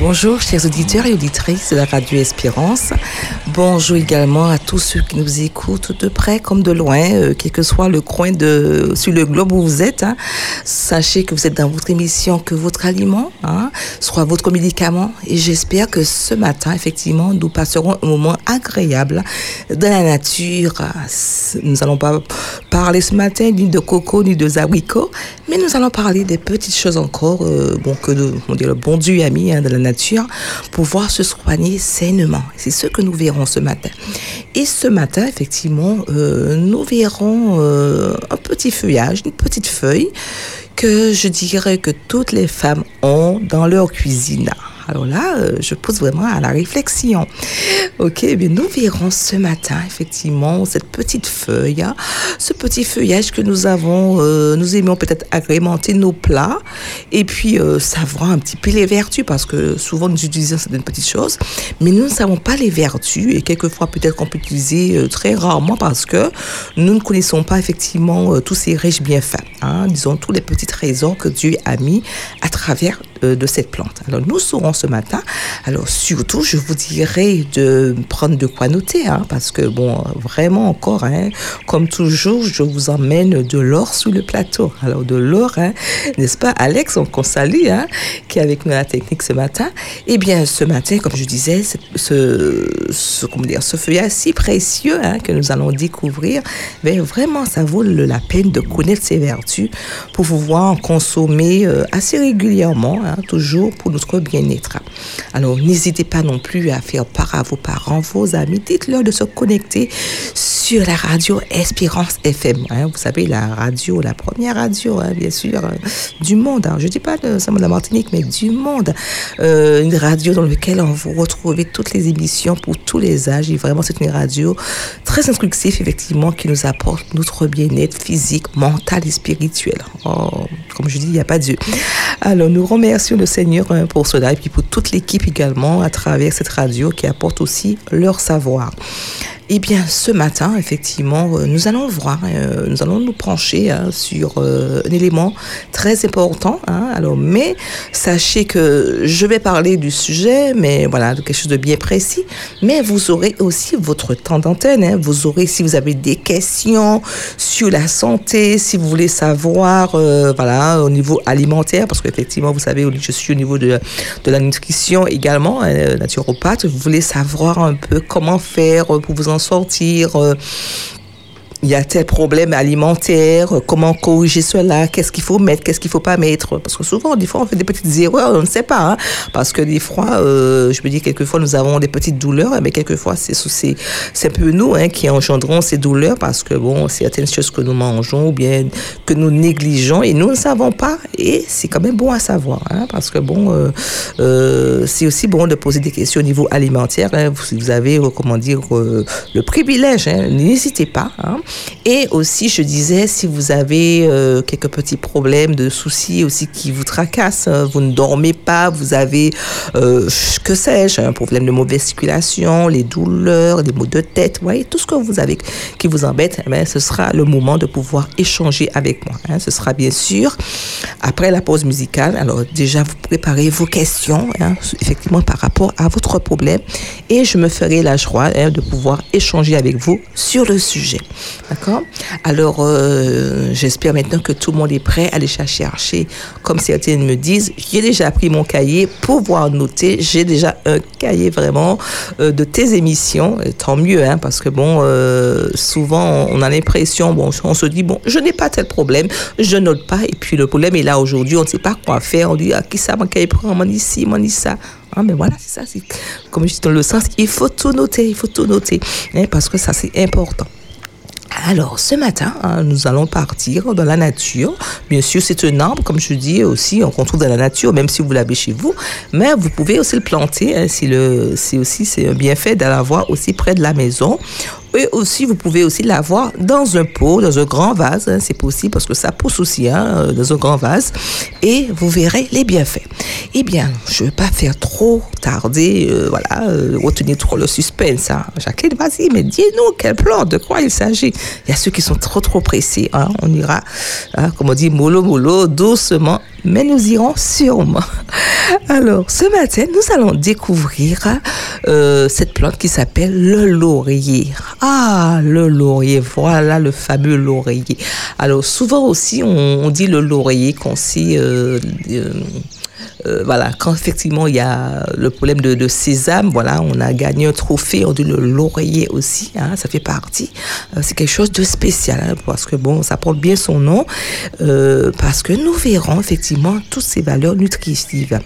Bonjour chers auditeurs et auditrices de la radio Espérance. Bonjour également à tous ceux qui nous écoutent de près comme de loin, euh, quel que soit le coin de sur le globe où vous êtes. hein. Sachez que vous êtes dans votre émission, que votre aliment hein, soit votre médicament. Et j'espère que ce matin, effectivement, nous passerons un moment agréable dans la nature. Nous n'allons pas parler ce matin ni de coco ni de abricots, mais nous allons parler des petites choses encore, euh, bon que on dit le bon Dieu a mis hein, de la nature, pouvoir se soigner sainement. C'est ce que nous verrons ce matin. Et ce matin, effectivement, euh, nous verrons euh, un petit feuillage, une petite feuille que je dirais que toutes les femmes ont dans leur cuisine. Alors là, euh, je pose vraiment à la réflexion. Ok, mais nous verrons ce matin, effectivement, cette petite feuille, hein, ce petit feuillage que nous avons, euh, nous aimons peut-être agrémenter nos plats et puis euh, savoir un petit peu les vertus parce que souvent nous utilisons certaines petites choses, mais nous ne savons pas les vertus et quelquefois peut-être qu'on peut utiliser très rarement parce que nous ne connaissons pas effectivement tous ces riches bienfaits, hein, disons tous les petits trésors que Dieu a mis à travers de cette plante. Alors nous saurons ce matin. Alors surtout, je vous dirais de prendre de quoi noter, hein, parce que bon, vraiment encore, hein, comme toujours, je vous emmène de l'or sous le plateau. Alors de l'or, hein, n'est-ce pas, Alex, on qu'on salue, qui est avec nous à la technique ce matin. Eh bien, ce matin, comme je disais, ce, ce, comment dire, ce feuillage si précieux que nous allons découvrir, ben, vraiment, ça vaut la peine de connaître ses vertus pour pouvoir en consommer euh, assez régulièrement, toujours pour notre bien-être. Alors, n'hésitez pas non plus à faire part à vos parents, vos amis, dites-leur de se connecter sur la radio Espérance FM. hein. vous savez, la radio, la première radio, hein, bien sûr, euh, du monde. hein. Je ne dis pas de, de la Martinique, mais du monde. Euh, une radio dans laquelle on vous retrouvez toutes les émissions pour tous les âges. Et vraiment, c'est une radio très instructive, effectivement, qui nous apporte notre bien-être physique, mental et spirituel. Oh, comme je dis, il n'y a pas Dieu. Alors, nous remercions le Seigneur pour cela pour toute l'équipe également à travers cette radio qui apporte aussi leur savoir. Eh bien, ce matin, effectivement, euh, nous allons voir, euh, nous allons nous pencher hein, sur euh, un élément très important. hein. alors, mais sachez que je vais parler du sujet, mais voilà, de quelque chose de bien précis. Mais vous aurez aussi votre temps d'antenne. hein. vous aurez, si vous avez des questions sur la santé, si vous voulez savoir, voilà, au niveau alimentaire, parce qu'effectivement, vous savez, je suis au niveau de, de la nutrition également, naturopathe. Vous voulez savoir un peu comment faire pour vous en sortir. Il y a tel problème alimentaire, comment corriger cela, qu'est-ce qu'il faut mettre, qu'est-ce qu'il faut pas mettre. Parce que souvent, des fois, on fait des petites erreurs, on ne sait pas. hein. parce que des fois, euh, je me dis, quelquefois, nous avons des petites douleurs, mais quelquefois, c'est c'est peu nous hein, qui engendrons ces douleurs parce que, bon, certaines choses que nous mangeons ou bien que nous négligeons et nous ne savons pas. Et c'est quand même bon à savoir. hein, parce que, bon, euh, euh, c'est aussi bon de poser des questions au niveau alimentaire. hein. vous, vous avez, euh, comment dire, euh, le privilège. hein, N'hésitez pas. hein. Et aussi, je disais, si vous avez euh, quelques petits problèmes de soucis aussi qui vous tracassent, hein, vous ne dormez pas, vous avez, euh, que sais-je, un problème de mauvaise circulation, les douleurs, des maux de tête, vous voyez, tout ce que vous avez qui vous embête, eh ce sera le moment de pouvoir échanger avec moi. hein. Ce sera bien sûr après la pause musicale. Alors déjà, vous préparez vos questions, hein, effectivement, par rapport à votre problème. Et je me ferai la joie de pouvoir échanger avec vous sur le sujet. D'accord Alors, euh, j'espère maintenant que tout le monde est prêt à aller chercher, comme certaines me disent, j'ai déjà pris mon cahier pour pouvoir noter. J'ai déjà un cahier vraiment euh, de tes émissions. Tant mieux, hein, parce que bon, euh, souvent, on a l'impression, on se dit, bon, je n'ai pas tel problème, je note pas. Et puis, le problème est là aujourd'hui, on ne sait pas quoi faire. On dit, ah, qui ça, mon cahier prend, on dit ci, on dit ça. Ah, mais voilà, c'est ça. Comme je dis dans le sens, il faut tout noter, il faut tout noter, hein, parce que ça, c'est important. Alors, ce matin, hein, nous allons partir dans la nature. Bien sûr, c'est un arbre, comme je dis aussi, on retrouve dans la nature, même si vous l'avez chez vous. Mais vous pouvez aussi le planter. Hein, c'est aussi c'est un bienfait de l'avoir aussi près de la maison. Et aussi, vous pouvez aussi l'avoir dans un pot, dans un grand vase. hein, c'est possible parce que ça pousse aussi hein, dans un grand vase. Et vous verrez les bienfaits. Eh bien, je ne vais pas faire trop tarder, euh, voilà, euh, retenir trop le suspense. Hein. Jacqueline, vas-y, mais dis-nous quelle plante, de quoi il s'agit. Il y a ceux qui sont trop, trop pressés. hein. On ira, hein, comme on dit, mollo, mollo, doucement, mais nous irons sûrement. Alors, ce matin, nous allons découvrir euh, cette plante qui s'appelle le laurier. Ah, le laurier, voilà le fameux laurier. Alors, souvent aussi, on, dit le laurier qu'on sait... Euh, euh, euh, voilà, quand effectivement il y a le problème de, de, sésame, voilà, on a gagné un trophée, on dit le laurier aussi, hein, ça fait partie. Euh, c'est quelque chose de spécial hein, parce que bon, ça porte bien son nom, euh, parce que nous verrons effectivement toutes ces valeurs nutritives.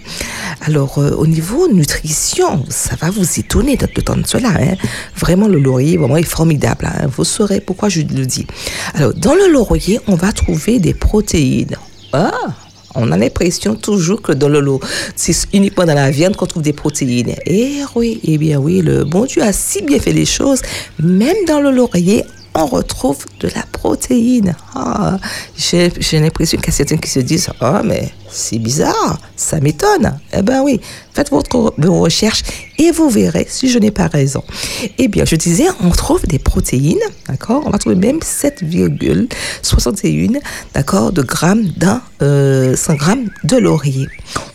Alors au niveau nutrition, ça va vous étonner de de cela. Hein. Vraiment le laurier, vraiment est formidable. Hein. Vous saurez pourquoi je le dis. Alors dans le laurier, on va trouver des protéines. Ah, on a l'impression toujours que dans le lot, c'est uniquement dans la viande qu'on trouve des protéines. Eh oui, eh bien oui, le bon Dieu a si bien fait les choses, même dans le laurier, on retrouve de la protéine. Ah, j'ai l'impression qu'il y a certains qui se disent, oh, mais c'est bizarre, ça m'étonne. Eh ben oui, faites votre, vos recherches et vous verrez si je n'ai pas raison. Eh bien, je disais, on trouve des protéines, d'accord? On va trouver même 7,61, d'accord, de grammes dans 100 euh, grammes de laurier.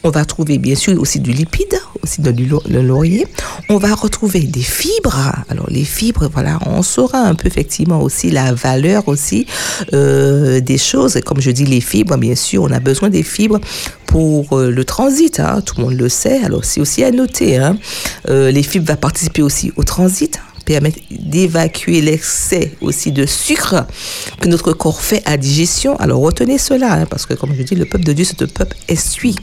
On va trouver bien sûr aussi du lipide, aussi de, du laurier. On va retrouver des fibres. Alors les fibres, voilà, on saura un peu effectivement aussi la valeur aussi euh, des choses. Comme je dis, les fibres, bien sûr, on a besoin des fibres pour euh, le transit. Hein, tout le monde le sait. Alors c'est aussi à noter. Hein, euh, les vont participer aussi au transit permettre d'évacuer l'excès aussi de sucre que notre corps fait à digestion. Alors retenez cela, hein, parce que comme je dis, le peuple de Dieu, c'est un peuple essuie.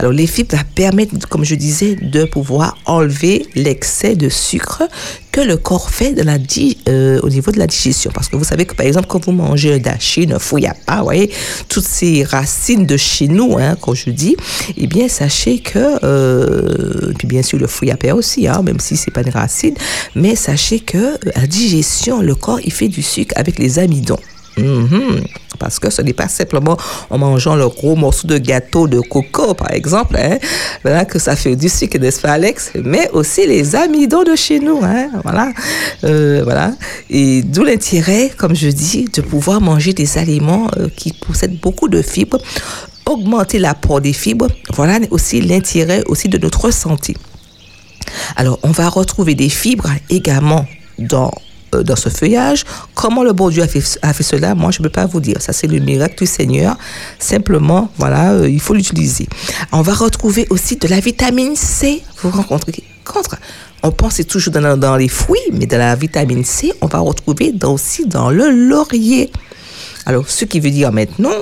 Alors les fibres permettent, comme je disais, de pouvoir enlever l'excès de sucre que le corps fait de la euh, au niveau de la digestion. Parce que vous savez que par exemple, quand vous mangez un dashi, un fouillapa, vous voyez, toutes ces racines de chez nous, hein, quand je dis, eh bien, sachez que, euh, puis bien sûr le fouillapa aussi, hein, même si c'est pas une racine, mais sachez que la digestion, le corps, il fait du sucre avec les amidons. Mhm. Parce que ce n'est pas simplement en mangeant le gros morceau de gâteau de coco, par exemple, hein, voilà, que ça fait du sucre, n'est-ce pas, Alex? Mais aussi les amidons de chez nous, hein, voilà, euh, voilà. Et d'où l'intérêt, comme je dis, de pouvoir manger des aliments euh, qui possèdent beaucoup de fibres, augmenter l'apport des fibres, voilà aussi l'intérêt aussi de notre santé. Alors, on va retrouver des fibres également dans dans ce feuillage. Comment le bon Dieu a fait, cela, moi, je ne peux pas vous dire. Ça, c'est le miracle du Seigneur. Simplement, voilà, euh, il faut l'utiliser. On va retrouver aussi de la vitamine C. Vous rencontrez contre. On pense toujours dans, les fruits, mais de la vitamine C, on va retrouver aussi dans le laurier. Alors, ce qui veut dire maintenant,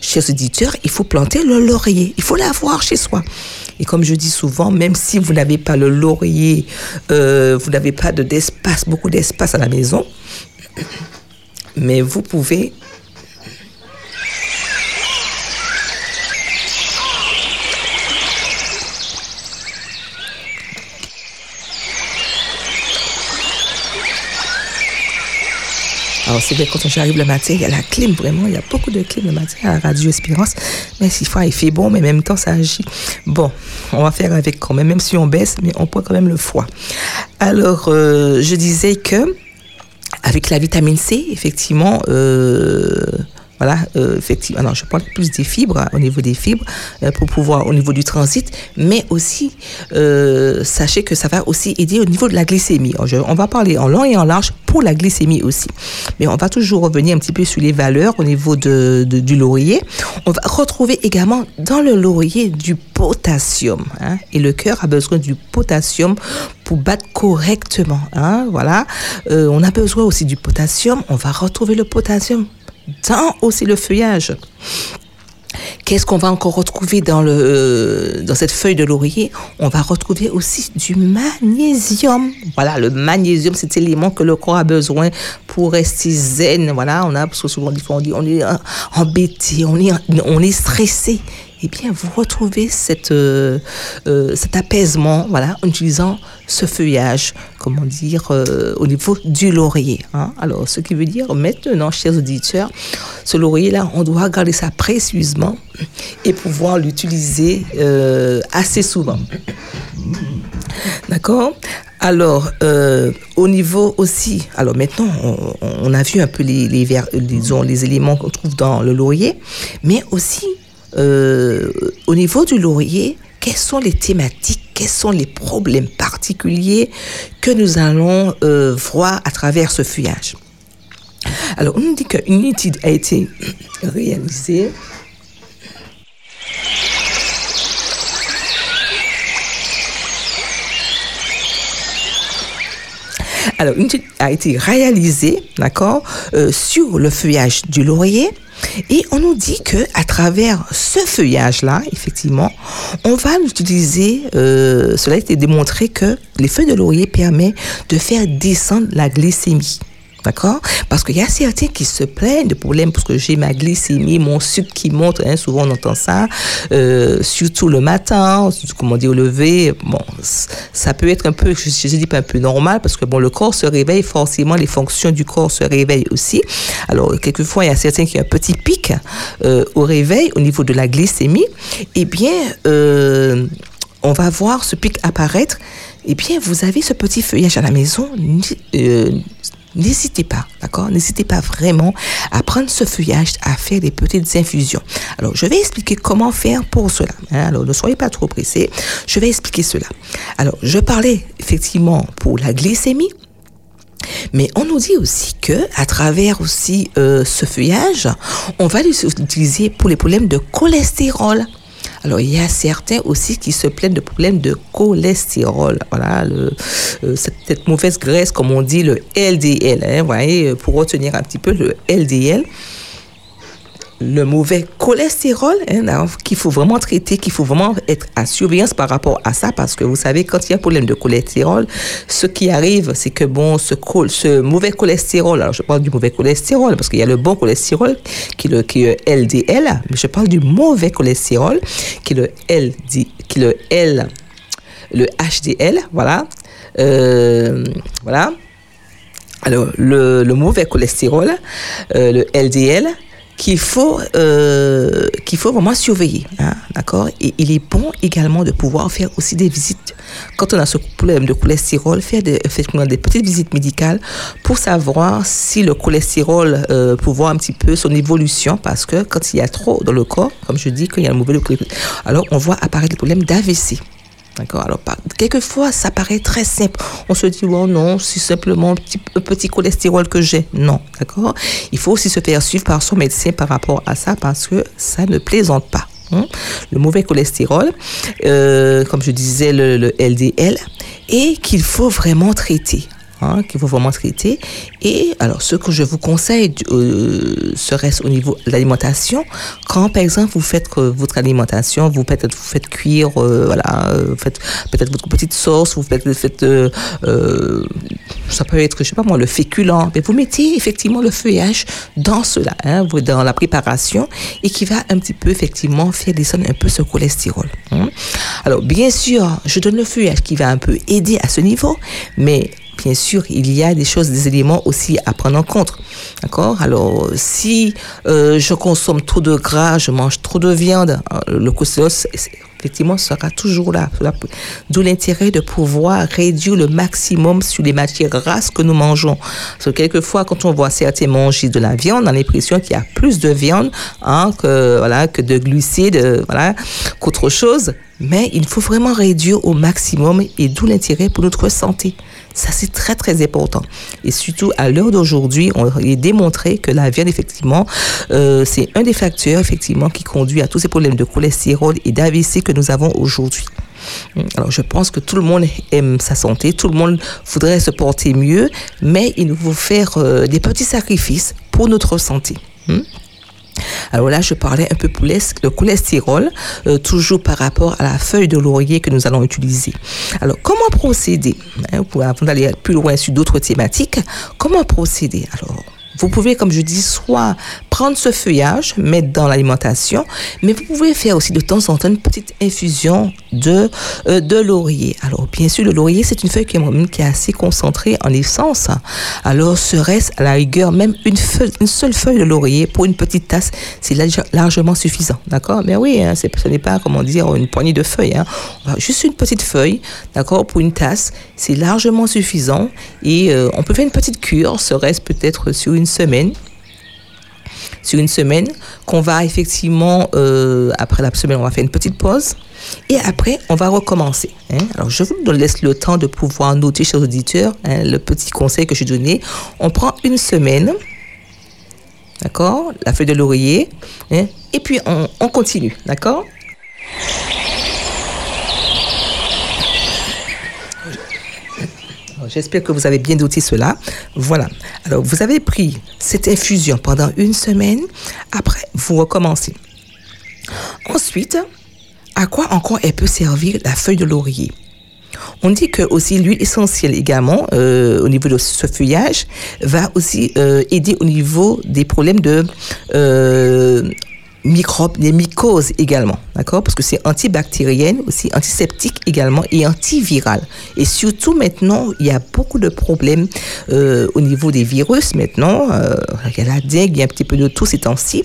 chers auditeurs, il faut planter le laurier. Il faut l'avoir chez soi. Et comme je dis souvent, même si vous n'avez pas le laurier, euh, vous n'avez pas d'espace, beaucoup d'espace à la maison, mais vous pouvez Alors, c'est bien quand j'arrive le matin, il y a la clim, vraiment. Il y a beaucoup de clim le matin à Radio Espérance. Mais s'il faut, il fait bon, mais en même temps, ça agit. Bon, on va faire avec quand même, même si on baisse, mais on prend quand même le foie. Alors, euh, je disais que, avec la vitamine C, effectivement, euh, voilà, euh, effectivement. Alors, je parle plus des fibres, hein, au niveau des fibres, euh, pour pouvoir, au niveau du transit, mais aussi, euh, sachez que ça va aussi aider au niveau de la glycémie. on va parler en long et en large pour la glycémie aussi. Mais on va toujours revenir un petit peu sur les valeurs au niveau de, du laurier. On va retrouver également dans le laurier du potassium. Hein, et le cœur a besoin du potassium pour battre correctement. Hein, voilà. on a besoin aussi du potassium. On va retrouver le potassium dans aussi le feuillage. Qu'est-ce qu'on va encore retrouver dans, le, dans cette feuille de laurier? On va retrouver aussi du magnésium. Voilà, le magnésium, c'est l'élément que le corps a besoin pour rester zen. Voilà, on a, parce que souvent on dit, on est embêté, on est, on est stressé eh bien, vous retrouvez euh, euh, cet apaisement, voilà, en utilisant ce feuillage, comment dire, euh, au niveau du laurier. Hein. Alors, ce qui veut dire maintenant, chers auditeurs, ce laurier-là, on doit garder ça précieusement et pouvoir l'utiliser assez souvent. D'accord? Alors, au niveau aussi, alors maintenant, on, a vu un peu les, les éléments qu'on trouve dans le laurier, mais aussi au niveau du laurier, quelles sont les thématiques, quels sont les problèmes particuliers que nous allons voir à travers ce feuillage? Alors, on dit qu'une étude a été réalisée Alors, une étude a été réalisée, d'accord, euh, sur le feuillage du laurier. Et on nous dit que à travers ce feuillage-là, effectivement, on va l'utiliser. Euh, cela a été démontré que les feuilles de laurier permettent de faire descendre la glycémie. D'accord? Parce qu'il y a certains qui se plaignent de problèmes parce que j'ai ma glycémie, mon sucre qui monte, hein, souvent on entend ça, euh, surtout le matin, comment dire, au lever. Bon, ça peut être un peu, je, dis pas un peu normal parce que bon, le corps se réveille, forcément les fonctions du corps se réveillent aussi. Alors, quelquefois, il y a certains qui ont un petit pic euh, au réveil au niveau de la glycémie. Eh bien, euh, on va voir ce pic apparaître. Eh bien, vous avez ce petit feuillage à la maison. N'hésitez pas, d'accord? N'hésitez pas vraiment à prendre ce feuillage, à faire des petites infusions. Alors, je vais expliquer comment faire pour cela. Hein? Alors, ne soyez pas trop pressés. Je vais expliquer cela. Alors, je parlais effectivement pour la glycémie. Mais on nous dit aussi que à travers aussi euh, ce feuillage, on va l'utiliser pour les problèmes de cholestérol. Alors, il y a certains aussi qui se plaignent de problèmes de cholestérol. Voilà, euh, cette, mauvaise graisse, comme on dit, le LDL. Hein, voyez, pour retenir un petit peu le LDL le mauvais cholestérol hein, qu'il faut vraiment traiter, qu'il faut vraiment être à surveillance par rapport à ça parce que vous savez quand il y a un problème de cholestérol, ce qui arrive c'est que bon ce, mauvais cholestérol, alors je parle du mauvais cholestérol parce qu'il y a le bon cholestérol qui est le, qui est LDL, mais je parle du mauvais cholestérol qui est le LD, qui le L, le HDL, voilà, euh, voilà. Alors le, le mauvais cholestérol, euh, le LDL qu'il faut, euh, qu'il faut vraiment surveiller. Hein, d'accord? Et il est bon également de pouvoir faire aussi des visites. Quand on a ce problème de cholestérol, faire des, effectivement des petites visites médicales pour savoir si le cholestérol, euh, pour voir un petit peu son évolution, parce que quand il y a trop dans le corps, comme je dis, quand il y a un mauvais alors on voit apparaître des problèmes d'AVC. D'accord Alors, quelquefois, ça paraît très simple. On se dit, oh non, c'est simplement un petit, petit cholestérol que j'ai. Non, d'accord Il faut aussi se faire suivre par son médecin par rapport à ça parce que ça ne plaisante pas. Hein. Le mauvais cholestérol, euh, comme je disais, le LDL, et qu'il faut vraiment traiter. Hein, qu'il faut vraiment traiter. Et alors, ce que je vous conseille euh, serait au niveau de l'alimentation. Quand, par exemple, vous faites votre alimentation, vous peut-être vous faites cuire, euh, voilà, euh, vous faites peut-être votre petite sauce, vous faites, ça peut être, je sais pas moi, le féculent. Mais vous mettez effectivement le feuillage dans cela, hein, dans la préparation, et qui va un petit peu effectivement faire descendre un peu ce cholestérol. Hein. Alors, bien sûr, je donne le feuillage qui va un peu aider à ce niveau, mais bien sûr, il y a des choses, des éléments aussi à prendre en compte. D'accord? Alors, si euh, je consomme trop de gras, je mange trop de viande, euh, le cholestérol, effectivement, sera toujours là. D'où l'intérêt de pouvoir réduire le maximum sur les matières grasses que nous mangeons. Parce que quelquefois, quand on voit certains manger de la viande, on a l'impression qu'il y a plus de viande hein, que, voilà, que de glucides, voilà, qu'autre chose. Mais il faut vraiment réduire au maximum et d'où l'intérêt pour notre santé. Ça, c'est très, très important. Et surtout, à l'heure d'aujourd'hui, on est démontré que la viande, effectivement, euh, c'est un des facteurs, effectivement, qui conduit à tous ces problèmes de cholestérol et d'AVC que nous avons aujourd'hui. Alors, je pense que tout le monde aime sa santé, tout le monde voudrait se porter mieux, mais il nous faut faire euh, des petits sacrifices pour notre santé. Hmm? Alors là, je parlais un peu le cholestérol, euh, toujours par rapport à la feuille de laurier que nous allons utiliser. Alors, comment procéder hein, pour, Avant d'aller plus loin sur d'autres thématiques, comment procéder? Alors, vous pouvez, comme je dis, soit prendre ce feuillage, mettre dans l'alimentation, mais vous pouvez faire aussi de temps en temps une petite infusion de, euh, de laurier. Alors, bien sûr, le laurier, c'est une feuille qui est, assez concentrée en essence. Alors, serait-ce à la rigueur même une seule feuille de laurier pour une petite tasse, c'est largement suffisant. D'accord? Mais oui, hein, ce n'est pas, comment dire, une poignée de feuilles. Hein. Juste une petite feuille, d'accord, pour une tasse, c'est largement suffisant. Et euh, on peut faire une petite cure, serait-ce peut-être sur une semaine. Sur une semaine, qu'on va effectivement, euh, après la semaine, on va faire une petite pause. Et après, on va recommencer. Hein. Alors, je vous laisse le temps de pouvoir noter, chers auditeurs, hein, le petit conseil que j'ai donné. On prend une semaine, d'accord, la feuille de laurier, hein, et puis on continue, d'accord? J'espère que vous avez bien noté cela. Voilà. Alors, vous avez pris cette infusion pendant une semaine. Après, vous recommencez. Ensuite, à quoi encore elle peut servir la feuille de laurier? On dit que aussi l'huile essentielle également euh, au niveau de ce feuillage va aussi euh, aider au niveau des problèmes de euh, microbes, des mycoses également, d'accord? Parce que c'est antibactérienne, aussi antiseptique également et antiviral. Et surtout maintenant, il y a beaucoup de problèmes euh, au niveau des virus maintenant. Euh, il y a la dengue, il y a un petit peu de tout ces temps-ci.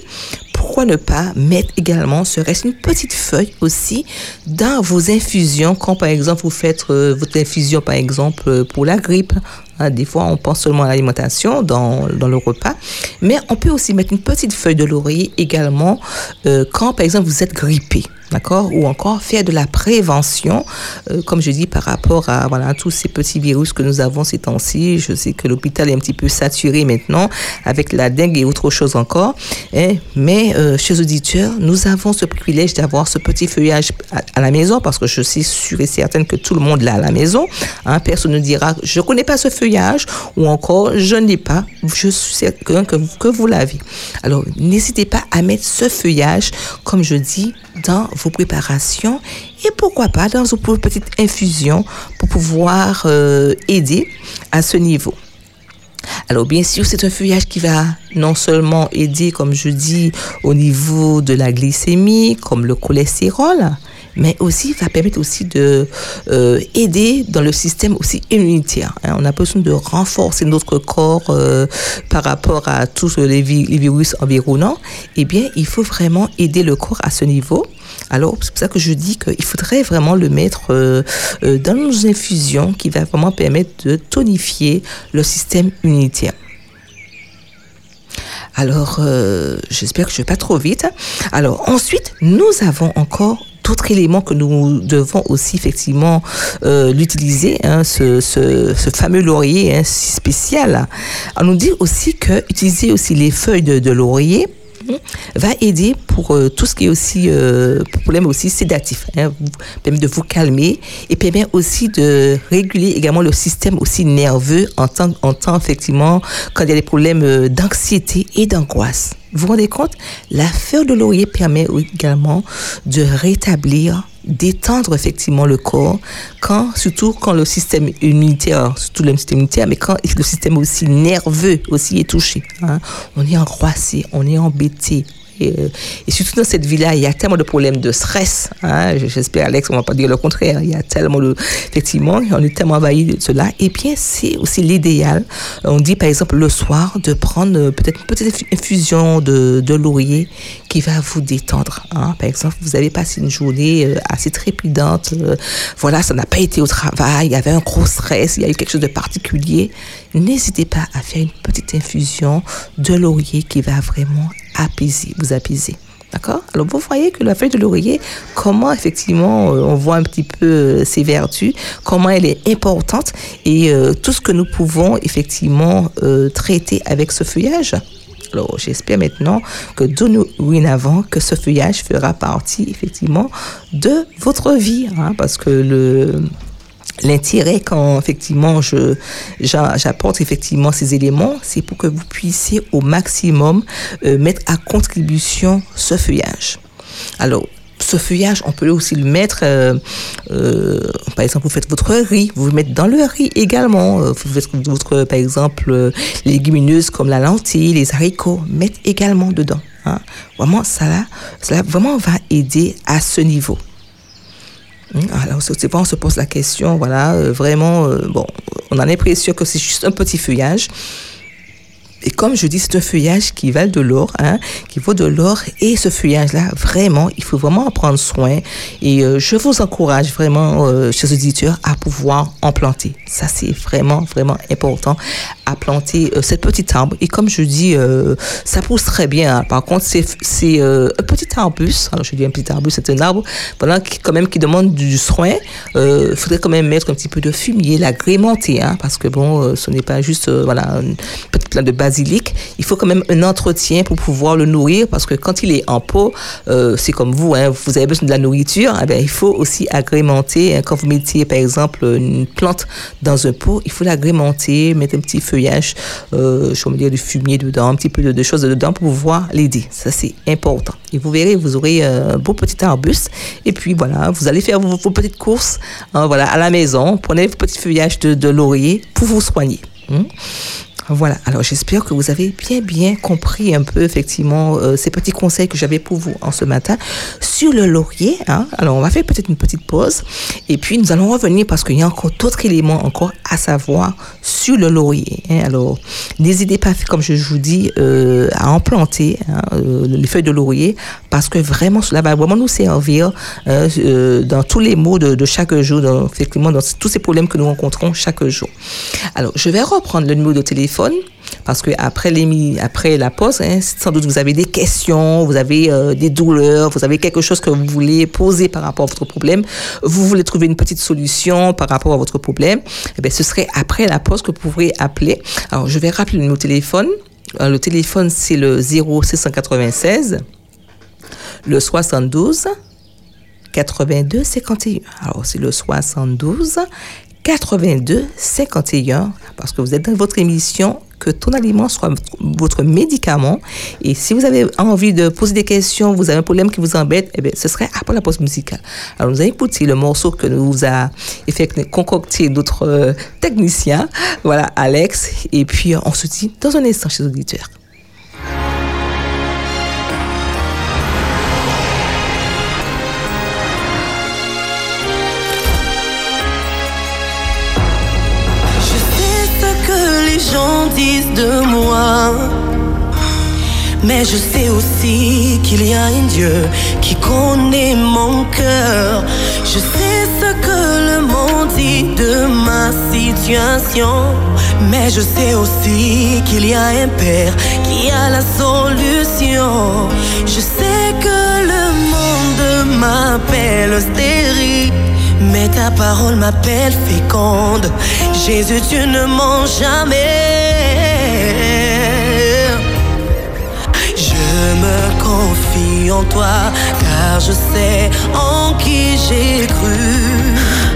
Pourquoi ne pas mettre également, serait-ce une petite feuille aussi, dans vos infusions, quand par exemple vous faites euh, votre infusion par exemple pour la grippe, Hein, des fois, on pense seulement à l'alimentation dans, dans, le repas, mais on peut aussi mettre une petite feuille de laurier également euh, quand, par exemple, vous êtes grippé d'accord Ou encore faire de la prévention, euh, comme je dis, par rapport à voilà, tous ces petits virus que nous avons ces temps-ci. Je sais que l'hôpital est un petit peu saturé maintenant avec la dengue et autre chose encore. Hein. Mais, euh, chers auditeurs, nous avons ce privilège d'avoir ce petit feuillage à, la maison parce que je suis sûre et certaine que tout le monde l'a à la maison. Hein. Personne ne dira, je ne connais pas ce feuillage ou encore, je n'ai pas. Je suis certain que, que vous l'avez. Alors, n'hésitez pas à mettre ce feuillage, comme je dis, dans vos préparations et pourquoi pas dans vos petites infusions pour pouvoir euh, aider à ce niveau. Alors bien sûr, c'est un feuillage qui va non seulement aider, comme je dis, au niveau de la glycémie, comme le cholestérol, mais aussi va permettre aussi de euh, aider dans le système aussi immunitaire. Hein. On a besoin de renforcer notre corps euh, par rapport à tous les, virus environnants. Eh bien, il faut vraiment aider le corps à ce niveau. Alors, c'est pour ça que je dis qu'il faudrait vraiment le mettre euh, dans nos infusions qui va vraiment permettre de tonifier le système immunitaire. Alors, j'espère que je ne vais pas trop vite. Alors, ensuite, nous avons encore d'autres éléments que nous devons aussi effectivement l'utiliser, hein, ce, fameux laurier hein, si spécial. On nous dit aussi que utiliser aussi les feuilles de laurier va aider pour euh, tout ce qui est aussi euh, problème aussi sédatif, hein, permet de vous calmer et permet aussi de réguler également le système aussi nerveux en temps, en temps effectivement quand il y a des problèmes euh, d'anxiété et d'angoisse. Vous vous rendez compte? La fleur de laurier permet également de rétablir d'étendre effectivement le corps, quand, surtout quand le système immunitaire, surtout le système immunitaire, mais quand le système aussi nerveux aussi est touché. Hein. On est angoissé, on est embêté, euh, et, surtout dans cette vie-là, il y a tellement de problèmes de stress. Hein. J'espère, Alex, on ne va pas dire le contraire. Il y a tellement de. Effectivement, on est tellement envahi de cela. Et bien, c'est aussi l'idéal. On dit, par exemple, le soir, de prendre euh, peut-être une petite infusion de, de laurier qui va vous détendre. Hein. Par exemple, vous avez passé une journée euh, assez trépidante. voilà, ça n'a pas été au travail. Il y avait un gros stress. Il y a eu quelque chose de particulier. N'hésitez pas à faire une petite infusion de laurier qui va vraiment apaiser, vous apaiser. D'accord? Alors, vous voyez que la feuille de laurier, comment effectivement euh, on voit un petit peu euh, ses vertus, comment elle est importante et euh, tout ce que nous pouvons effectivement traiter avec ce feuillage. Alors, j'espère maintenant que dorénavant, que ce feuillage fera partie effectivement de votre vie, hein, parce que le L'intérêt quand effectivement je j'apporte effectivement ces éléments, c'est pour que vous puissiez au maximum euh, mettre à contribution ce feuillage. Alors ce feuillage, on peut aussi le mettre, euh, euh, par exemple, vous faites votre riz, vous le mettez dans le riz également. Vous faites votre, par exemple, légumineuses comme la lentille, les haricots, mettre également dedans. Hein. Vraiment, ça, cela vraiment va aider à ce niveau. Hmm, alors, c'est on se pose la question, voilà, euh, vraiment, euh, bon, on a l'impression que c'est juste un petit feuillage. Et comme je dis, c'est un feuillage qui valent de l'or, hein, qui vaut de l'or. Et ce feuillage-là, vraiment, il faut vraiment en prendre soin. Et euh, je vous encourage vraiment, chers auditeurs, à pouvoir en planter. Ça, c'est vraiment, vraiment important. Planter cette petite arbre. Et comme je dis, ça pousse très bien. Hein. Par contre, c'est un petit arbuste. Alors, je dis un petit arbuste, c'est un arbre, voilà, qui, quand même, qui demande du soin. Il faudrait quand même mettre un petit peu de fumier, l'agrémenter, hein, parce que bon, ce n'est pas juste, voilà, une petite plante de basilic. Il faut quand même un entretien pour pouvoir le nourrir, parce que quand il est en pot, c'est comme vous, hein, vous avez besoin de la nourriture, eh il faut aussi agrémenter. Hein, quand vous mettiez, par exemple, une plante dans un pot, il faut l'agrémenter, mettre un petit euh, je vais dire du fumier dedans, un petit peu de, choses dedans pour pouvoir l'aider. Ça, c'est important. Et vous verrez, vous aurez un beau petit arbuste. Et puis, voilà, vous allez faire vos, petites courses hein, voilà, à la maison. Prenez vos petits feuillages de, laurier pour vous soigner. Hein. Voilà, alors j'espère que vous avez bien bien compris un peu effectivement euh, ces petits conseils que j'avais pour vous en ce matin sur le laurier. Hein. Alors on va faire peut-être une petite pause et puis nous allons revenir parce qu'il y a encore d'autres éléments encore à savoir sur le laurier. Hein. Alors n'hésitez pas, comme je vous dis, euh, à en planter hein, euh, les feuilles de laurier parce que vraiment cela va vraiment nous servir dans tous les mots de, chaque jour, effectivement dans tous ces problèmes que nous rencontrons chaque jour. Alors je vais reprendre le numéro de téléphone parce que après, les, après la pause, hein, sans doute vous avez des questions, vous avez euh, des douleurs, vous avez quelque chose que vous voulez poser par rapport à votre problème, vous voulez trouver une petite solution par rapport à votre problème, eh bien, ce serait après la pause que vous pourrez appeler. Alors, je vais rappeler nos téléphones. Euh, le téléphone, c'est le 0696, le 72, 82 51. Alors, c'est le 72 82 51 parce que vous êtes dans votre émission que ton aliment soit votre médicament et si vous avez envie de poser des questions, vous avez un problème qui vous embête, eh bien, ce serait après la pause musicale. Alors nous allons écouter le morceau que nous a concocté d'autres euh, techniciens, voilà Alex et puis on se dit dans un instant chez les auditeurs. Disent de moi. Mais je sais aussi qu'il y a un Dieu qui connaît mon cœur. Je sais ce que le monde dit de ma situation. Mais je sais aussi qu'il y a un Père qui a la solution. Je sais que le monde m'appelle. Mais ta parole m'appelle féconde. Jésus, tu ne mens jamais. Je me confie en toi, car je sais en qui j'ai cru.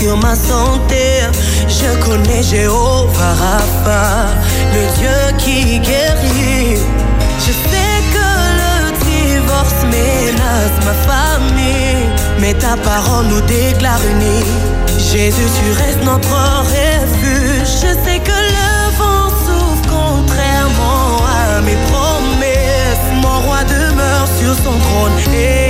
Sur ma santé. Je connais Jéhovah Rapha, le Dieu qui guérit. Je sais que le divorce menace ma famille, mais ta parole nous déclare unis. Jésus, tu restes notre refuge. Je sais que le vent souffle contrairement à mes promesses. Mon roi demeure sur son trône et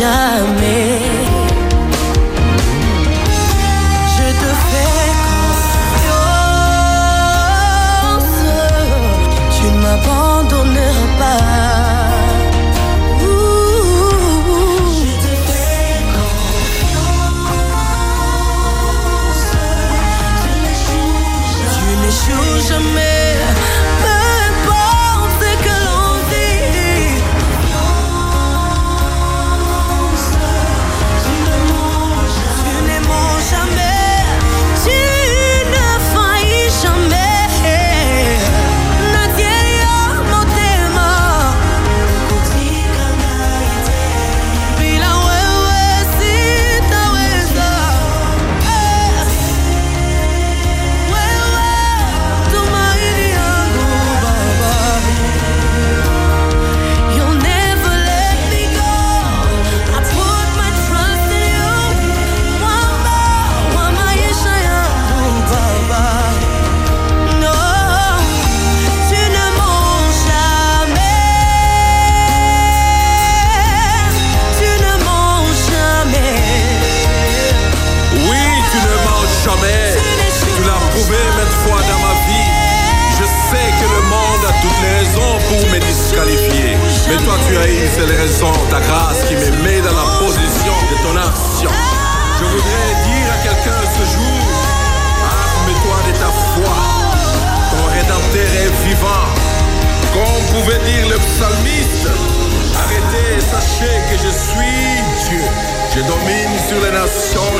il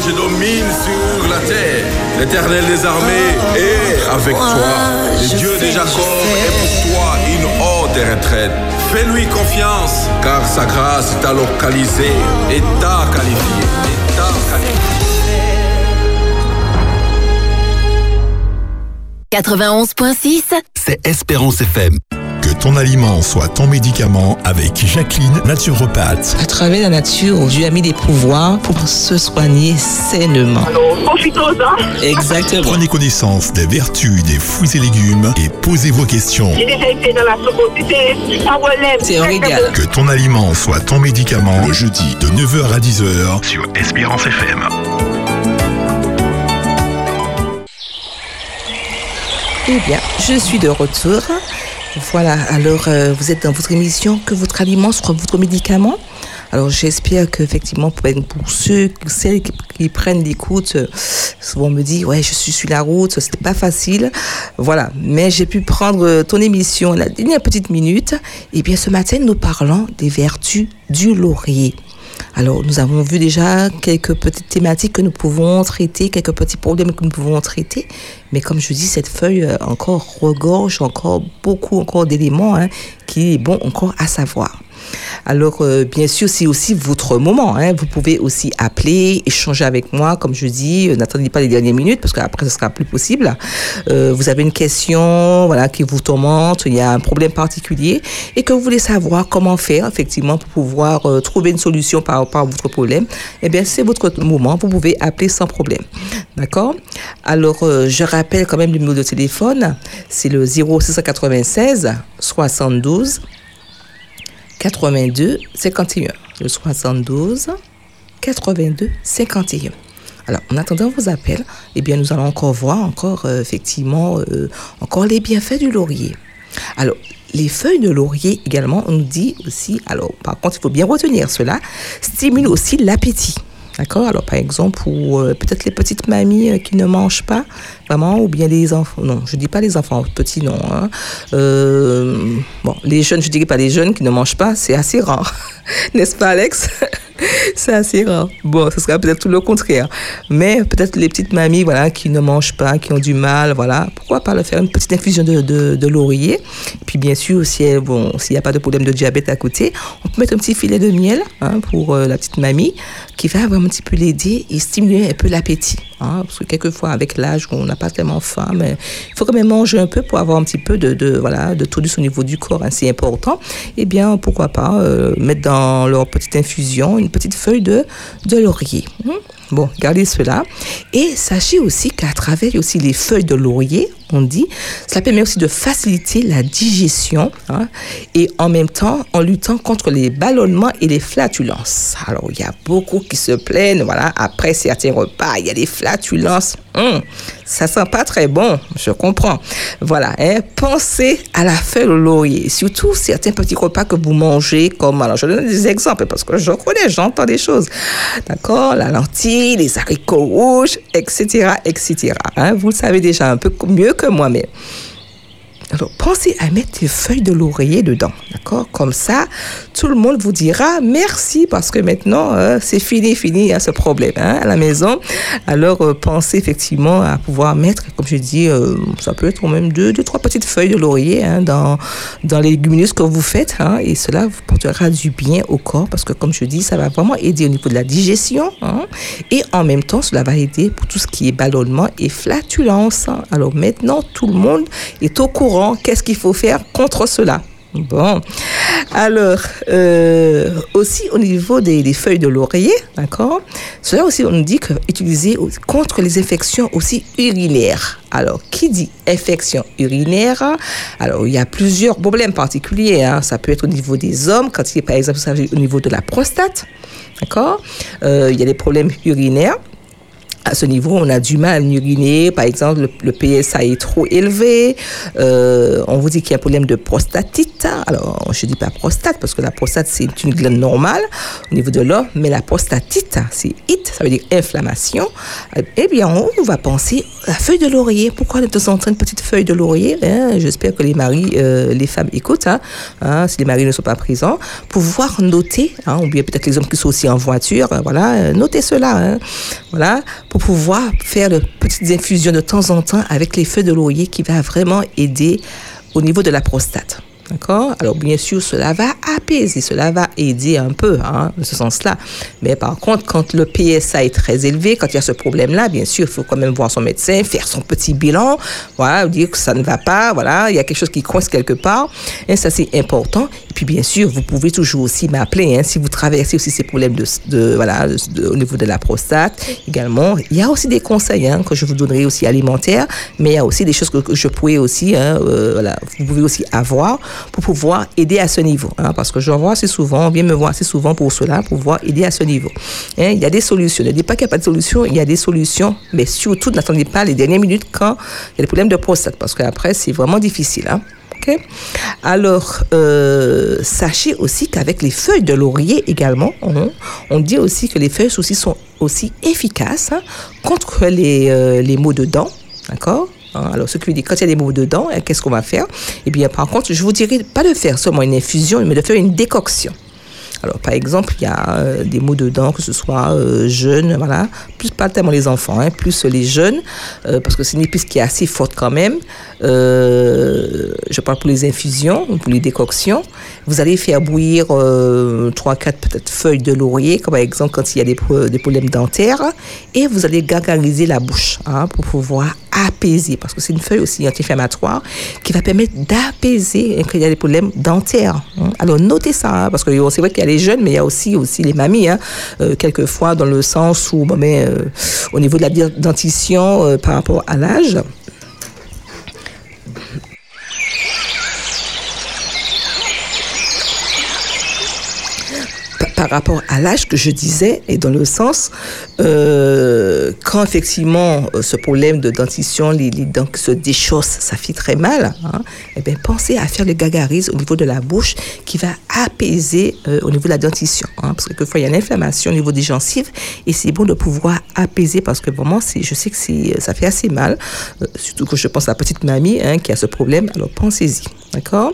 je domine sur la terre. L'éternel des armées est avec toi. Le Dieu de Jacob est pour toi une haute retraite. Fais-lui confiance, car sa grâce t'a localisé et t'a qualifié. Et t'a qualifié. 91.6, c'est Espérance FM. Que ton aliment soit ton médicament avec Jacqueline Naturopathe. À travers la nature, Dieu a mis des pouvoirs pour se soigner sainement. Profitons-en. Exactement. Prenez connaissance des vertus des fruits et légumes et posez vos questions. J'ai déjà été dans la socotité. Ça relève. C'est un régal. Que ton aliment soit ton médicament le jeudi de 9h à 10h sur Espérance FM. Eh bien, je suis de retour. Voilà, alors euh, vous êtes dans votre émission Que votre aliment soit votre médicament. Alors j'espère qu'effectivement, pour, pour ceux, celles qui, prennent l'écoute, euh, souvent me dit, ouais, je suis sur la route, c'était pas facile. Voilà, mais j'ai pu prendre euh, ton émission la dernière petite minute. Et bien ce matin, nous parlons des vertus du laurier. Alors, nous avons vu déjà quelques petites thématiques que nous pouvons traiter, quelques petits problèmes que nous pouvons traiter. Mais comme je dis, cette feuille euh, encore regorge encore beaucoup encore d'éléments hein, qui est bon encore à savoir. Alors, euh, bien sûr, c'est aussi votre moment. Hein. Vous pouvez aussi appeler, échanger avec moi, comme je dis. euh, N'attendez pas les dernières minutes parce qu'après, ce sera plus possible. Euh, vous avez une question, voilà, qui vous tourmente, il y a un problème particulier et que vous voulez savoir comment faire, effectivement, pour pouvoir trouver une solution par rapport à votre problème. Eh bien, c'est votre moment. Vous pouvez appeler sans problème. D'accord? Alors, je rappelle quand même le numéro de téléphone. C'est le 0696 72 82 51. Le 72 82 51. Alors, en attendant vos appels, eh bien, nous allons encore voir encore euh, effectivement euh, encore les bienfaits du laurier. Alors, les feuilles de laurier également, on nous dit aussi, alors par contre, il faut bien retenir cela, stimule aussi l'appétit. D'accord? Alors, par exemple, pour euh, peut-être les petites mamies euh, qui ne mangent pas, vraiment, ou bien les enfants. Non, je dis pas les enfants petits, non. hein. Euh, bon, les jeunes, je dirais pas les jeunes qui ne mangent pas, c'est assez rare. N'est-ce pas, Alex? C'est assez rare. Bon, ce sera peut-être tout le contraire. Mais peut-être les petites mamies, voilà, qui ne mangent pas, qui ont du mal, voilà. Pourquoi pas leur faire une petite infusion de, laurier Et puis, bien sûr, bon, s'il n'y a pas de problème de diabète à côté, on peut mettre un petit filet de miel hein, pour la petite mamie qui va vraiment un petit peu l'aider et stimuler un peu l'appétit. hein. parce que quelquefois, avec l'âge, on n'a pas tellement faim, mais il faut quand même manger un peu pour avoir un petit peu de, de, voilà, de tonus au niveau du corps. hein, c'est important. Eh bien, pourquoi pas euh, mettre dans leur petite infusion une petite feuille de, de laurier. hein. Bon, gardez cela. Et sachez aussi qu'à travers aussi les feuilles de laurier, on dit. Cela permet aussi de faciliter la digestion hein, et en même temps en luttant contre les ballonnements et les flatulences. Alors, il y a beaucoup qui se plaignent, voilà, après certains repas, il y a des flatulences. Hum, ça sent pas très bon, je comprends. Voilà, hein, pensez à la feuille de laurier, surtout certains petits repas que vous mangez, comme, alors je donne des exemples parce que je connais, j'entends des choses. D'accord La lentille, les haricots rouges, etc., etc. Hein, vous le savez déjà un peu mieux que moi, mais alors, pensez à mettre des feuilles de laurier dedans, d'accord? Comme ça, tout le monde vous dira merci parce que maintenant, euh, c'est fini, fini hein, ce problème hein, à la maison. Alors, euh, pensez effectivement à pouvoir mettre, comme je dis, euh, ça peut être même deux, deux, trois petites feuilles de laurier hein, dans, dans les légumineuses que vous faites. Hein, et cela vous portera du bien au corps parce que, comme je dis, ça va vraiment aider au niveau de la digestion. Et en même temps, cela va aider pour tout ce qui est ballonnement et flatulence. Alors, maintenant, tout le monde est au courant. Qu'est-ce qu'il faut faire contre cela? Bon, alors euh, aussi au niveau des, feuilles de laurier, d'accord? Cela aussi on nous dit que utiliser contre les infections aussi urinaires. Alors qui dit infection urinaire? Alors il y a plusieurs problèmes particuliers. hein. Ça peut être au niveau des hommes, quand il est par exemple au niveau de la prostate, d'accord? Euh, il y a des problèmes urinaires à ce niveau, on a du mal à uriner. Par exemple, le, le PSA est trop élevé. Euh, on vous dit qu'il y a un problème de prostatite. Alors, je dis pas prostate parce que la prostate, c'est une glande normale au niveau de l'homme. Mais la prostatite, c'est it, ça veut dire inflammation. Eh bien, on va penser à la feuille de laurier. Pourquoi de temps en temps une petite feuille de laurier hein? J'espère que les maris, euh, les femmes écoutent, hein, hein, si les maris ne sont pas présents, pouvoir noter, hein, ou bien peut-être les hommes qui sont aussi en voiture, euh, voilà, euh, notez cela, hein, voilà, pour pouvoir faire de petites infusions de temps en temps avec les feuilles de laurier qui va vraiment aider au niveau de la prostate. D'accord? Alors, bien sûr, cela va apaiser, cela va aider un peu, hein, dans ce sens-là. Mais par contre, quand le PSA est très élevé, quand il y a ce problème-là, bien sûr, il faut quand même voir son médecin, faire son petit bilan, voilà, dire que ça ne va pas, voilà, il y a quelque chose qui coince quelque part. Et ça, c'est important. Et puis, bien sûr, vous pouvez toujours aussi m'appeler, hein, si vous traversez aussi ces problèmes de, de voilà, de- de- au niveau de la prostate également. Il y a aussi des conseils hein, que je vous donnerai aussi alimentaires, mais il y a aussi des choses que, que je pourrais aussi, hein, euh, voilà, vous pouvez aussi avoir pour pouvoir aider à ce niveau. hein, parce que je vois assez souvent, on vient me voir assez souvent pour cela, pour pouvoir aider à ce niveau. Hein, il y a des solutions. Ne dites pas qu'il n'y a pas de solution, il y a des solutions, mais surtout n'attendez pas les dernières minutes quand il y a des problèmes de prostate, parce qu'après, c'est vraiment difficile. Hein. Alors, euh, sachez aussi qu'avec les feuilles de laurier également, on, on dit aussi que les feuilles aussi sont aussi efficaces hein, contre les, euh, les maux de dents. D'accord? Hein, alors, ce qui veut dire, quand il y a des maux de dents, hein, qu'est-ce qu'on va faire? Eh bien, par contre, je vous dirais pas de faire seulement une infusion, mais de faire une décoction. Alors, par exemple, il y a euh, des maux de dents, que ce soit euh, jeunes, voilà, plus pas tellement les enfants, hein, plus les jeunes, euh, parce que c'est une épice qui est assez forte quand même. Euh, je parle pour les infusions, pour les décoctions. Vous allez faire bouillir euh, 3-4 peut-être feuilles de laurier, comme par exemple quand il y a des problèmes dentaires, et vous allez gargariser la bouche hein, pour pouvoir apaiser, parce que c'est une feuille aussi anti-inflammatoire qui va permettre d'apaiser quand il y a des problèmes dentaires. hein. Alors notez ça, hein, parce que c'est vrai qu'il y a les jeunes, mais il y a aussi, aussi les mamies, hein, euh, quelquefois dans le sens où, bon, mais, euh, au niveau de la dentition euh, par rapport à l'âge, par rapport à l'âge que je disais, et dans le sens, euh, quand effectivement euh, ce problème de dentition, les, dents se déchaussent, ça fait très mal, hein, eh bien, pensez à faire le gagarise au niveau de la bouche qui va apaiser euh, au niveau de la dentition. hein, parce que quelquefois, il y a une inflammation au niveau des gencives et c'est bon de pouvoir apaiser parce que vraiment, je sais que ça fait assez mal, surtout que je pense à la petite mamie hein, qui a ce problème. Alors pensez-y, d'accord?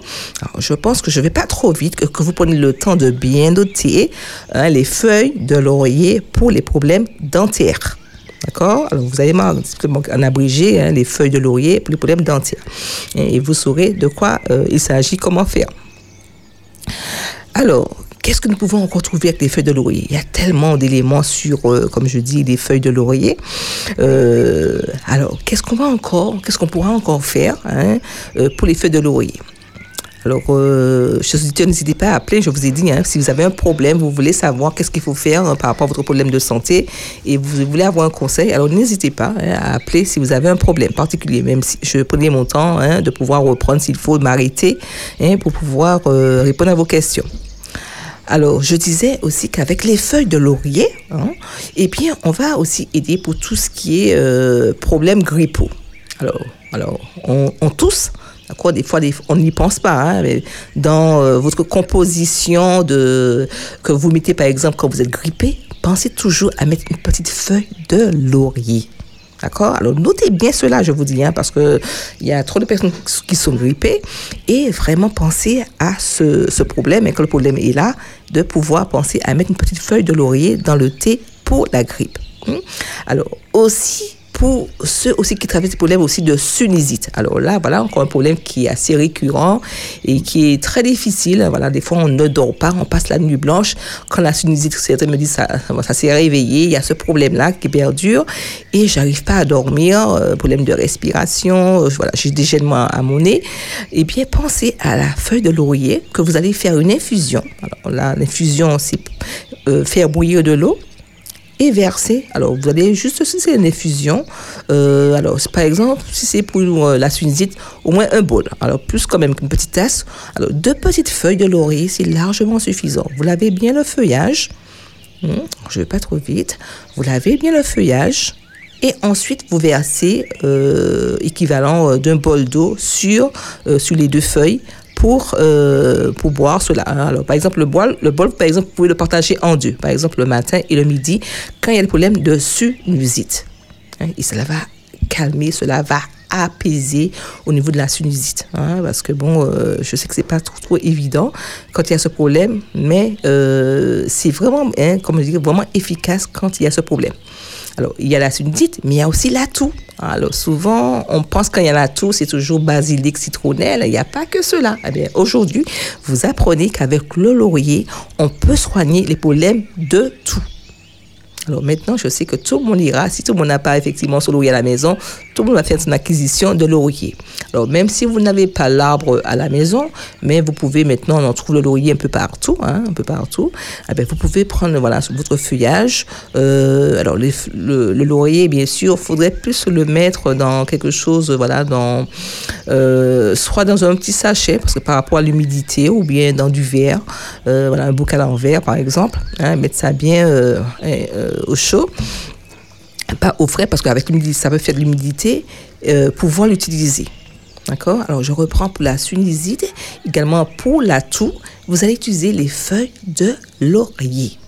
Je pense que je vais pas trop vite, que, vous prenez le temps de bien noter hein, les feuilles de laurier pour les problèmes dentaires. D'accord? Alors, vous allez m'en en abrégé hein, les feuilles de laurier pour les problèmes dentaires. Et, et vous saurez de quoi euh, il s'agit, comment faire. Alors, qu'est-ce que nous pouvons encore trouver avec les feuilles de laurier? Il y a tellement d'éléments sur, euh, comme je dis, les feuilles de laurier. Euh, alors, qu'est-ce qu'on va encore, qu'est-ce qu'on pourra encore faire hein, euh, pour les feuilles de laurier? Alors, chers auditeurs, n'hésitez pas à appeler. Je vous ai dit, hein, si vous avez un problème, vous voulez savoir qu'est-ce qu'il faut faire hein, par rapport à votre problème de santé et vous voulez avoir un conseil, alors n'hésitez pas à appeler si vous avez un problème particulier. Même si je prenais mon temps de pouvoir reprendre s'il faut m'arrêter pour pouvoir répondre à vos questions. Alors, je disais aussi qu'avec les feuilles de laurier, hein, eh bien, on va aussi aider pour tout ce qui est euh, problème grippaux. Alors, alors on, on tousse, d'accord Des fois, on n'y pense pas. hein, mais dans euh, votre composition de, que vous mettez, par exemple, quand vous êtes grippé, pensez toujours à mettre une petite feuille de laurier. D'accord? Alors, notez bien cela, je vous dis, hein, parce que il y a trop de personnes qui sont grippées et vraiment pensez à ce, ce problème, et que le problème est là, de pouvoir penser à mettre une petite feuille de laurier dans le thé pour la grippe. Hmm? Alors, aussi, pour ceux aussi qui traversent des problèmes aussi de sinusite. Alors là, voilà encore un problème qui est assez récurrent et qui est très difficile. Voilà, des fois on ne dort pas, on passe la nuit blanche. Quand la sinusite, certains me disent ça, ça s'est réveillé, il y a ce problème-là qui perdure et j'arrive pas à dormir, euh, problème de respiration, euh, voilà, j'ai des gênements à mon nez. Eh bien, pensez à la feuille de laurier que vous allez faire une infusion. Alors là, l'infusion, c'est euh, faire bouillir de l'eau et verser. Alors, vous allez juste, si c'est une infusion, euh, alors, par exemple, si c'est pour euh, la sinusite, au moins un bol. Alors, plus quand même qu'une petite tasse. Alors, deux petites feuilles de laurier, c'est largement suffisant. Vous lavez bien le feuillage. Hmm, je vais pas trop vite. Vous lavez bien le feuillage. Et ensuite, vous versez euh, équivalent d'un bol d'eau sur, sur les deux feuilles pour, euh, pour boire cela. hein. Alors, par exemple, le bol, le bol, par exemple, vous pouvez le partager en deux. Par exemple, le matin et le midi, quand il y a le problème de sinusite. Hein, et cela va calmer, cela va apaiser au niveau de la sinusite. hein, parce que bon, euh, je sais que c'est pas trop, évident quand il y a ce problème, mais euh, c'est vraiment, hein, comme je dis, vraiment efficace quand il y a ce problème. Alors, il y a la sinusite, mais il y a aussi la toux. Alors, souvent, on pense quand il y a la toux, c'est toujours basilic, citronnelle. Il n'y a pas que cela. Eh bien, aujourd'hui, vous apprenez qu'avec le laurier, on peut soigner les problèmes de tout. Alors maintenant, je sais que tout le monde ira. Si tout le monde n'a pas effectivement son laurier à la maison, tout le monde va faire son acquisition de laurier. Alors même si vous n'avez pas l'arbre à la maison, mais vous pouvez maintenant, on en trouve le laurier un peu partout, hein, un peu partout. Eh bien, vous pouvez prendre voilà votre feuillage. Euh, alors le, laurier, bien sûr, faudrait plus le mettre dans quelque chose, voilà, dans euh, soit dans un petit sachet parce que par rapport à l'humidité, ou bien dans du verre, euh, voilà un bocal en verre par exemple, hein, mettre ça bien euh, au chaud pas au frais parce qu'avec l'humidité, ça peut faire de l'humidité, euh, pouvoir l'utiliser. D'accord? Alors, je reprends pour la sinusite, également pour la toux, vous allez utiliser les feuilles de laurier.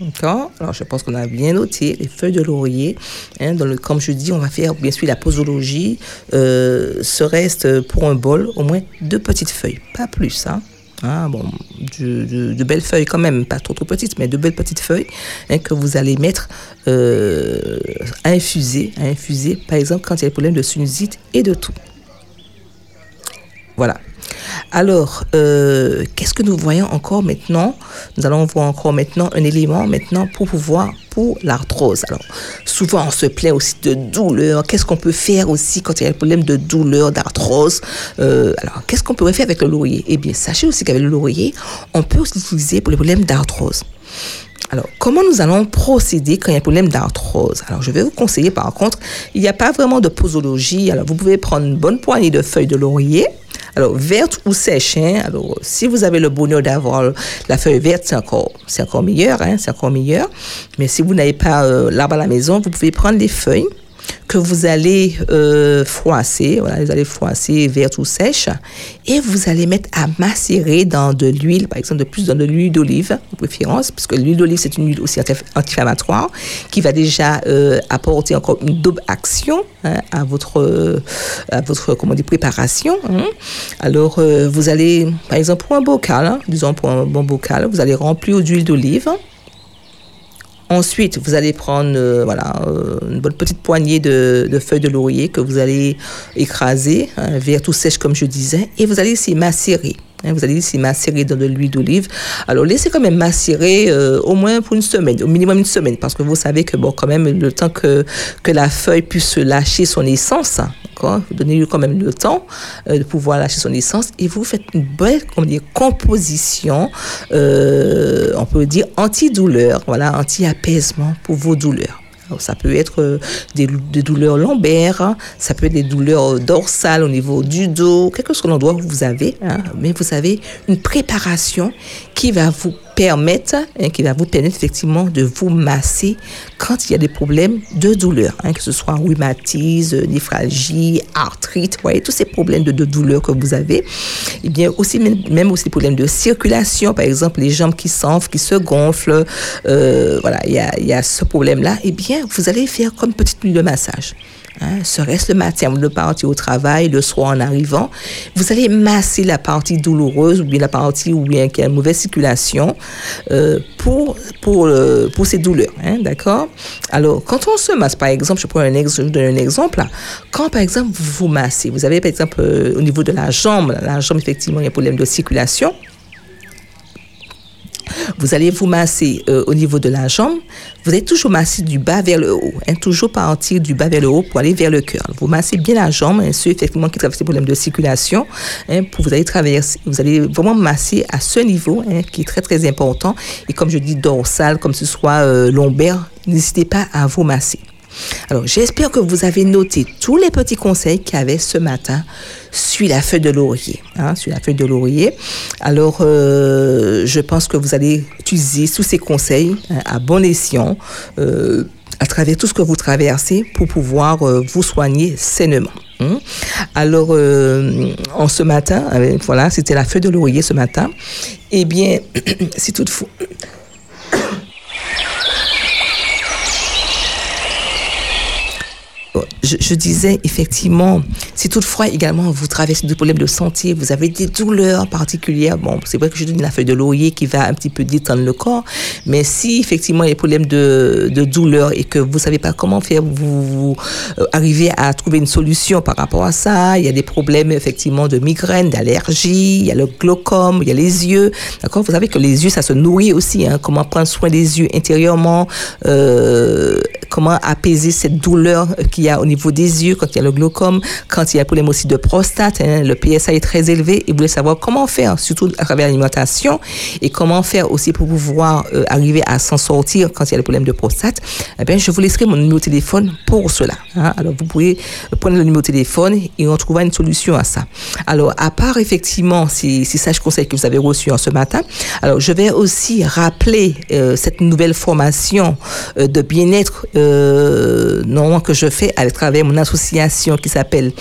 D'accord? Alors, je pense qu'on a bien noté les feuilles de laurier. Hein, comme je dis, on va faire bien sûr la posologie. Euh, ce reste pour un bol, au moins deux petites feuilles, pas plus. Hein. Ah, bon, de belles feuilles quand même, pas trop trop petites, mais de belles petites feuilles hein, que vous allez mettre euh, à infuser, à infuser, par exemple quand il y a des problèmes de sinusite et de tout. Voilà. Alors, euh, qu'est-ce que nous voyons encore maintenant? Nous allons voir encore maintenant un élément maintenant pour pouvoir pour l'arthrose. Alors, souvent on se plaint aussi de douleur. Qu'est-ce qu'on peut faire aussi quand il y a un problème de douleur, d'arthrose? Euh, Alors, qu'est-ce qu'on pourrait faire avec le laurier? Eh bien, sachez aussi qu'avec le laurier, on peut aussi l'utiliser pour les problèmes d'arthrose. Alors, comment nous allons procéder quand il y a un problème d'arthrose? Alors, je vais vous conseiller, par contre, il n'y a pas vraiment de posologie. Alors, vous pouvez prendre une bonne poignée de feuilles de laurier. Alors, verte ou sèche. hein. Alors, si vous avez le bonheur d'avoir la feuille verte, c'est encore, c'est encore meilleur. Hein, c'est encore meilleur. Mais si vous n'avez pas euh, l'arbre à la maison, vous pouvez prendre les feuilles que vous allez euh, froisser, voilà, vous allez froisser verte ou sèche, et vous allez mettre à macérer dans de l'huile, par exemple de plus dans de l'huile d'olive, de préférence, parce que l'huile d'olive c'est une huile aussi anti- anti-inflammatoire qui va déjà euh, apporter encore une double action hein, à votre à votre comment dire préparation. hein. Alors euh, vous allez, par exemple pour un bocal, hein, disons pour un bon bocal, vous allez remplir d'huile d'olive. Ensuite, vous allez prendre euh, voilà, euh, une bonne petite poignée de, feuilles de laurier que vous allez écraser, hein, vert tout sèche comme je disais, et vous allez laisser macérer. Hein, vous allez laisser macérer dans de l'huile d'olive. Alors laissez quand même macérer euh, au moins pour une semaine, au minimum une semaine, parce que vous savez que bon, quand même le temps que que la feuille puisse lâcher son essence, d'accord, vous donnez-lui quand même le temps euh, de pouvoir lâcher son essence et vous faites une belle dire, composition, euh, on peut dire antidouleur, voilà, anti-apaisement pour vos douleurs. Alors, ça peut être euh, des, douleurs lombaires, hein. ça peut être des douleurs dorsales au niveau du dos, quel que soit l'endroit où vous avez, hein, mais vous avez une préparation qui va vous permettre, hein, qui va vous permettre effectivement de vous masser quand il y a des problèmes de douleur, hein, que ce soit rhumatisme, néphralgie, arthrite, voyez, tous ces problèmes de, de douleur que vous avez. Et bien aussi, même, aussi des problèmes de circulation, par exemple, les jambes qui s'enflent, qui se gonflent, euh, voilà, il y a, y a ce problème-là. Eh bien, vous allez faire comme petite huile de massage. Hein, serait-ce le matin avant de partir au travail, le soir en arrivant, vous allez masser la partie douloureuse ou bien la partie où bien qui a une mauvaise circulation euh, pour pour euh, pour ces douleurs, hein, d'accord? Alors quand on se masse, par exemple, je prends un un exemple. Quand par exemple vous vous massez, vous avez par exemple euh, au niveau de la jambe, la jambe effectivement il y a un problème de circulation. Vous allez vous masser euh, au niveau de la jambe. Vous allez toujours masser du bas vers le haut. Hein, toujours partir du bas vers le haut pour aller vers le cœur. Vous massez bien la jambe, hein, ceux effectivement qui traversent des problèmes de circulation. Hein, vous allez traverser, vous allez vraiment masser à ce niveau qui est très très important. Et comme je dis dorsal, comme ce soit euh, lombaire, n'hésitez pas à vous masser. Alors, j'espère que vous avez noté tous les petits conseils qu'il y avait ce matin sur la feuille de laurier. Hein. Alors, euh, je pense que vous allez utiliser tous ces conseils hein, à bon escient euh, à travers tout ce que vous traversez pour pouvoir euh, vous soigner sainement. hein. Alors, en ce matin, voilà, c'était la feuille de laurier ce matin. Eh bien, si toutefois, je, disais effectivement, si toutefois également vous traversez des problèmes de santé, vous avez des douleurs particulières, bon, c'est vrai que je donne la feuille de laurier qui va un petit peu détendre le corps, mais si effectivement il y a des problèmes de, de douleur et que vous savez pas comment faire, vous, vous euh, arrivez à trouver une solution par rapport à ça, il y a des problèmes effectivement de migraine, d'allergie, il y a le glaucome, il y a les yeux, d'accord Vous savez que les yeux, ça se nourrit aussi, hein, comment prendre soin des yeux intérieurement, euh, comment apaiser cette douleur qu'il y a au niveau des yeux quand il y a le glaucome, quand il y a un problème aussi de prostate, hein, le PSA est très élevé vous voulez savoir comment faire, surtout à travers l'alimentation et comment faire aussi pour pouvoir euh, arriver à s'en sortir quand il y a le problème de prostate, eh bien, je vous laisserai mon numéro de téléphone pour cela. hein. Alors, vous pouvez prendre le numéro de téléphone et on trouvera une solution à ça. Alors, à part effectivement ces, ces sages conseils que vous avez reçus en ce matin, alors je vais aussi rappeler euh, cette nouvelle formation euh, de bien-être euh, que je fais à travers mon association qui s'appelle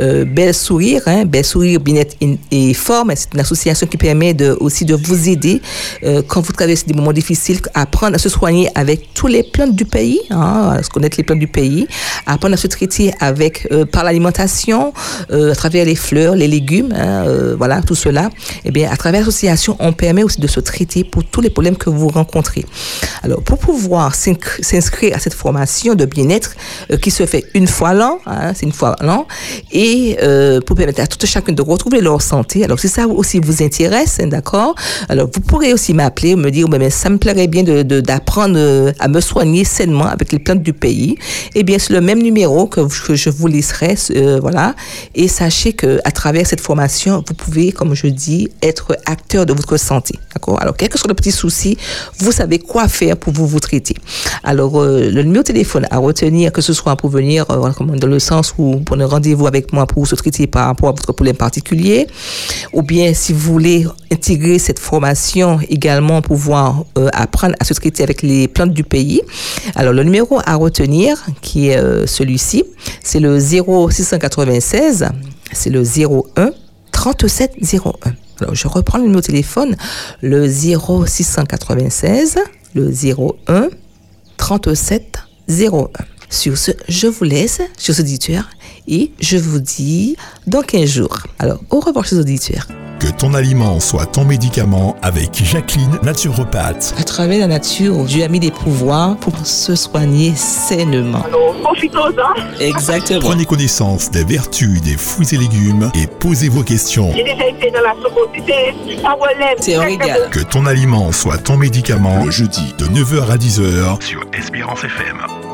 euh, Belle Sourire, hein, Belle Sourire, Bien-être in- et Forme. C'est une association qui permet aussi de vous aider euh, quand vous traversez des moments difficiles, apprendre à se soigner avec tous les plantes du pays, hein, à se connaître les plantes du pays, apprendre à se traiter avec euh, par l'alimentation, euh, à travers les fleurs, les légumes, hein, voilà, tout cela. Eh bien, à travers l'association, on permet aussi de se traiter pour tous les problèmes que vous rencontrez. Alors, pour pouvoir s'inscri- s'inscrire à cette formation de bien-être euh, qui se fait une fois l'an, hein, c'est une fois l'an, et euh, pour permettre à tout chacun de retrouver leur santé. Alors, si ça aussi vous intéresse, hein, d'accord, alors vous pourrez aussi m'appeler, me dire, ben, ça me plairait bien de- de- d'apprendre euh, à me soigner sainement avec les plantes du pays. Eh bien, c'est le même numéro que, que je vous laisserai, voilà. Et sachez que à travers cette formation, vous pouvez, comme je dis, être acteur de votre santé, d'accord. Alors, quel que soit le petit souci, vous savez quoi faire pour vous vous traiter. Alors, le numéro de téléphone à retenir, que ce soit pour venir, euh, dans le sens où pour un rendez-vous avec moi pour se traiter par rapport à votre problème particulier, ou bien si vous voulez intégrer cette formation également pour pouvoir euh, apprendre à se traiter avec les plantes du pays. Alors, le numéro à retenir, qui est euh, celui-ci, c'est le 0696, c'est le 01 3701. Alors, je reprends le numéro de téléphone, le 0696, le 01 37 01. Sur ce, je vous laisse, chers auditeurs, et je vous dis dans 15 jours. Alors, au revoir, chers auditeurs. Que ton aliment soit ton médicament avec Jacqueline, naturopathe. À travers la nature, Dieu a mis des pouvoirs pour se soigner sainement. Alors, profitons-en. Exactement. Prenez connaissance des vertus des fruits et légumes et posez vos questions. J'ai déjà été dans la socotité. Ça vaut l'aime. C'est un régal. Que ton aliment soit ton médicament le jeudi de 9h à 10h sur Espérance FM.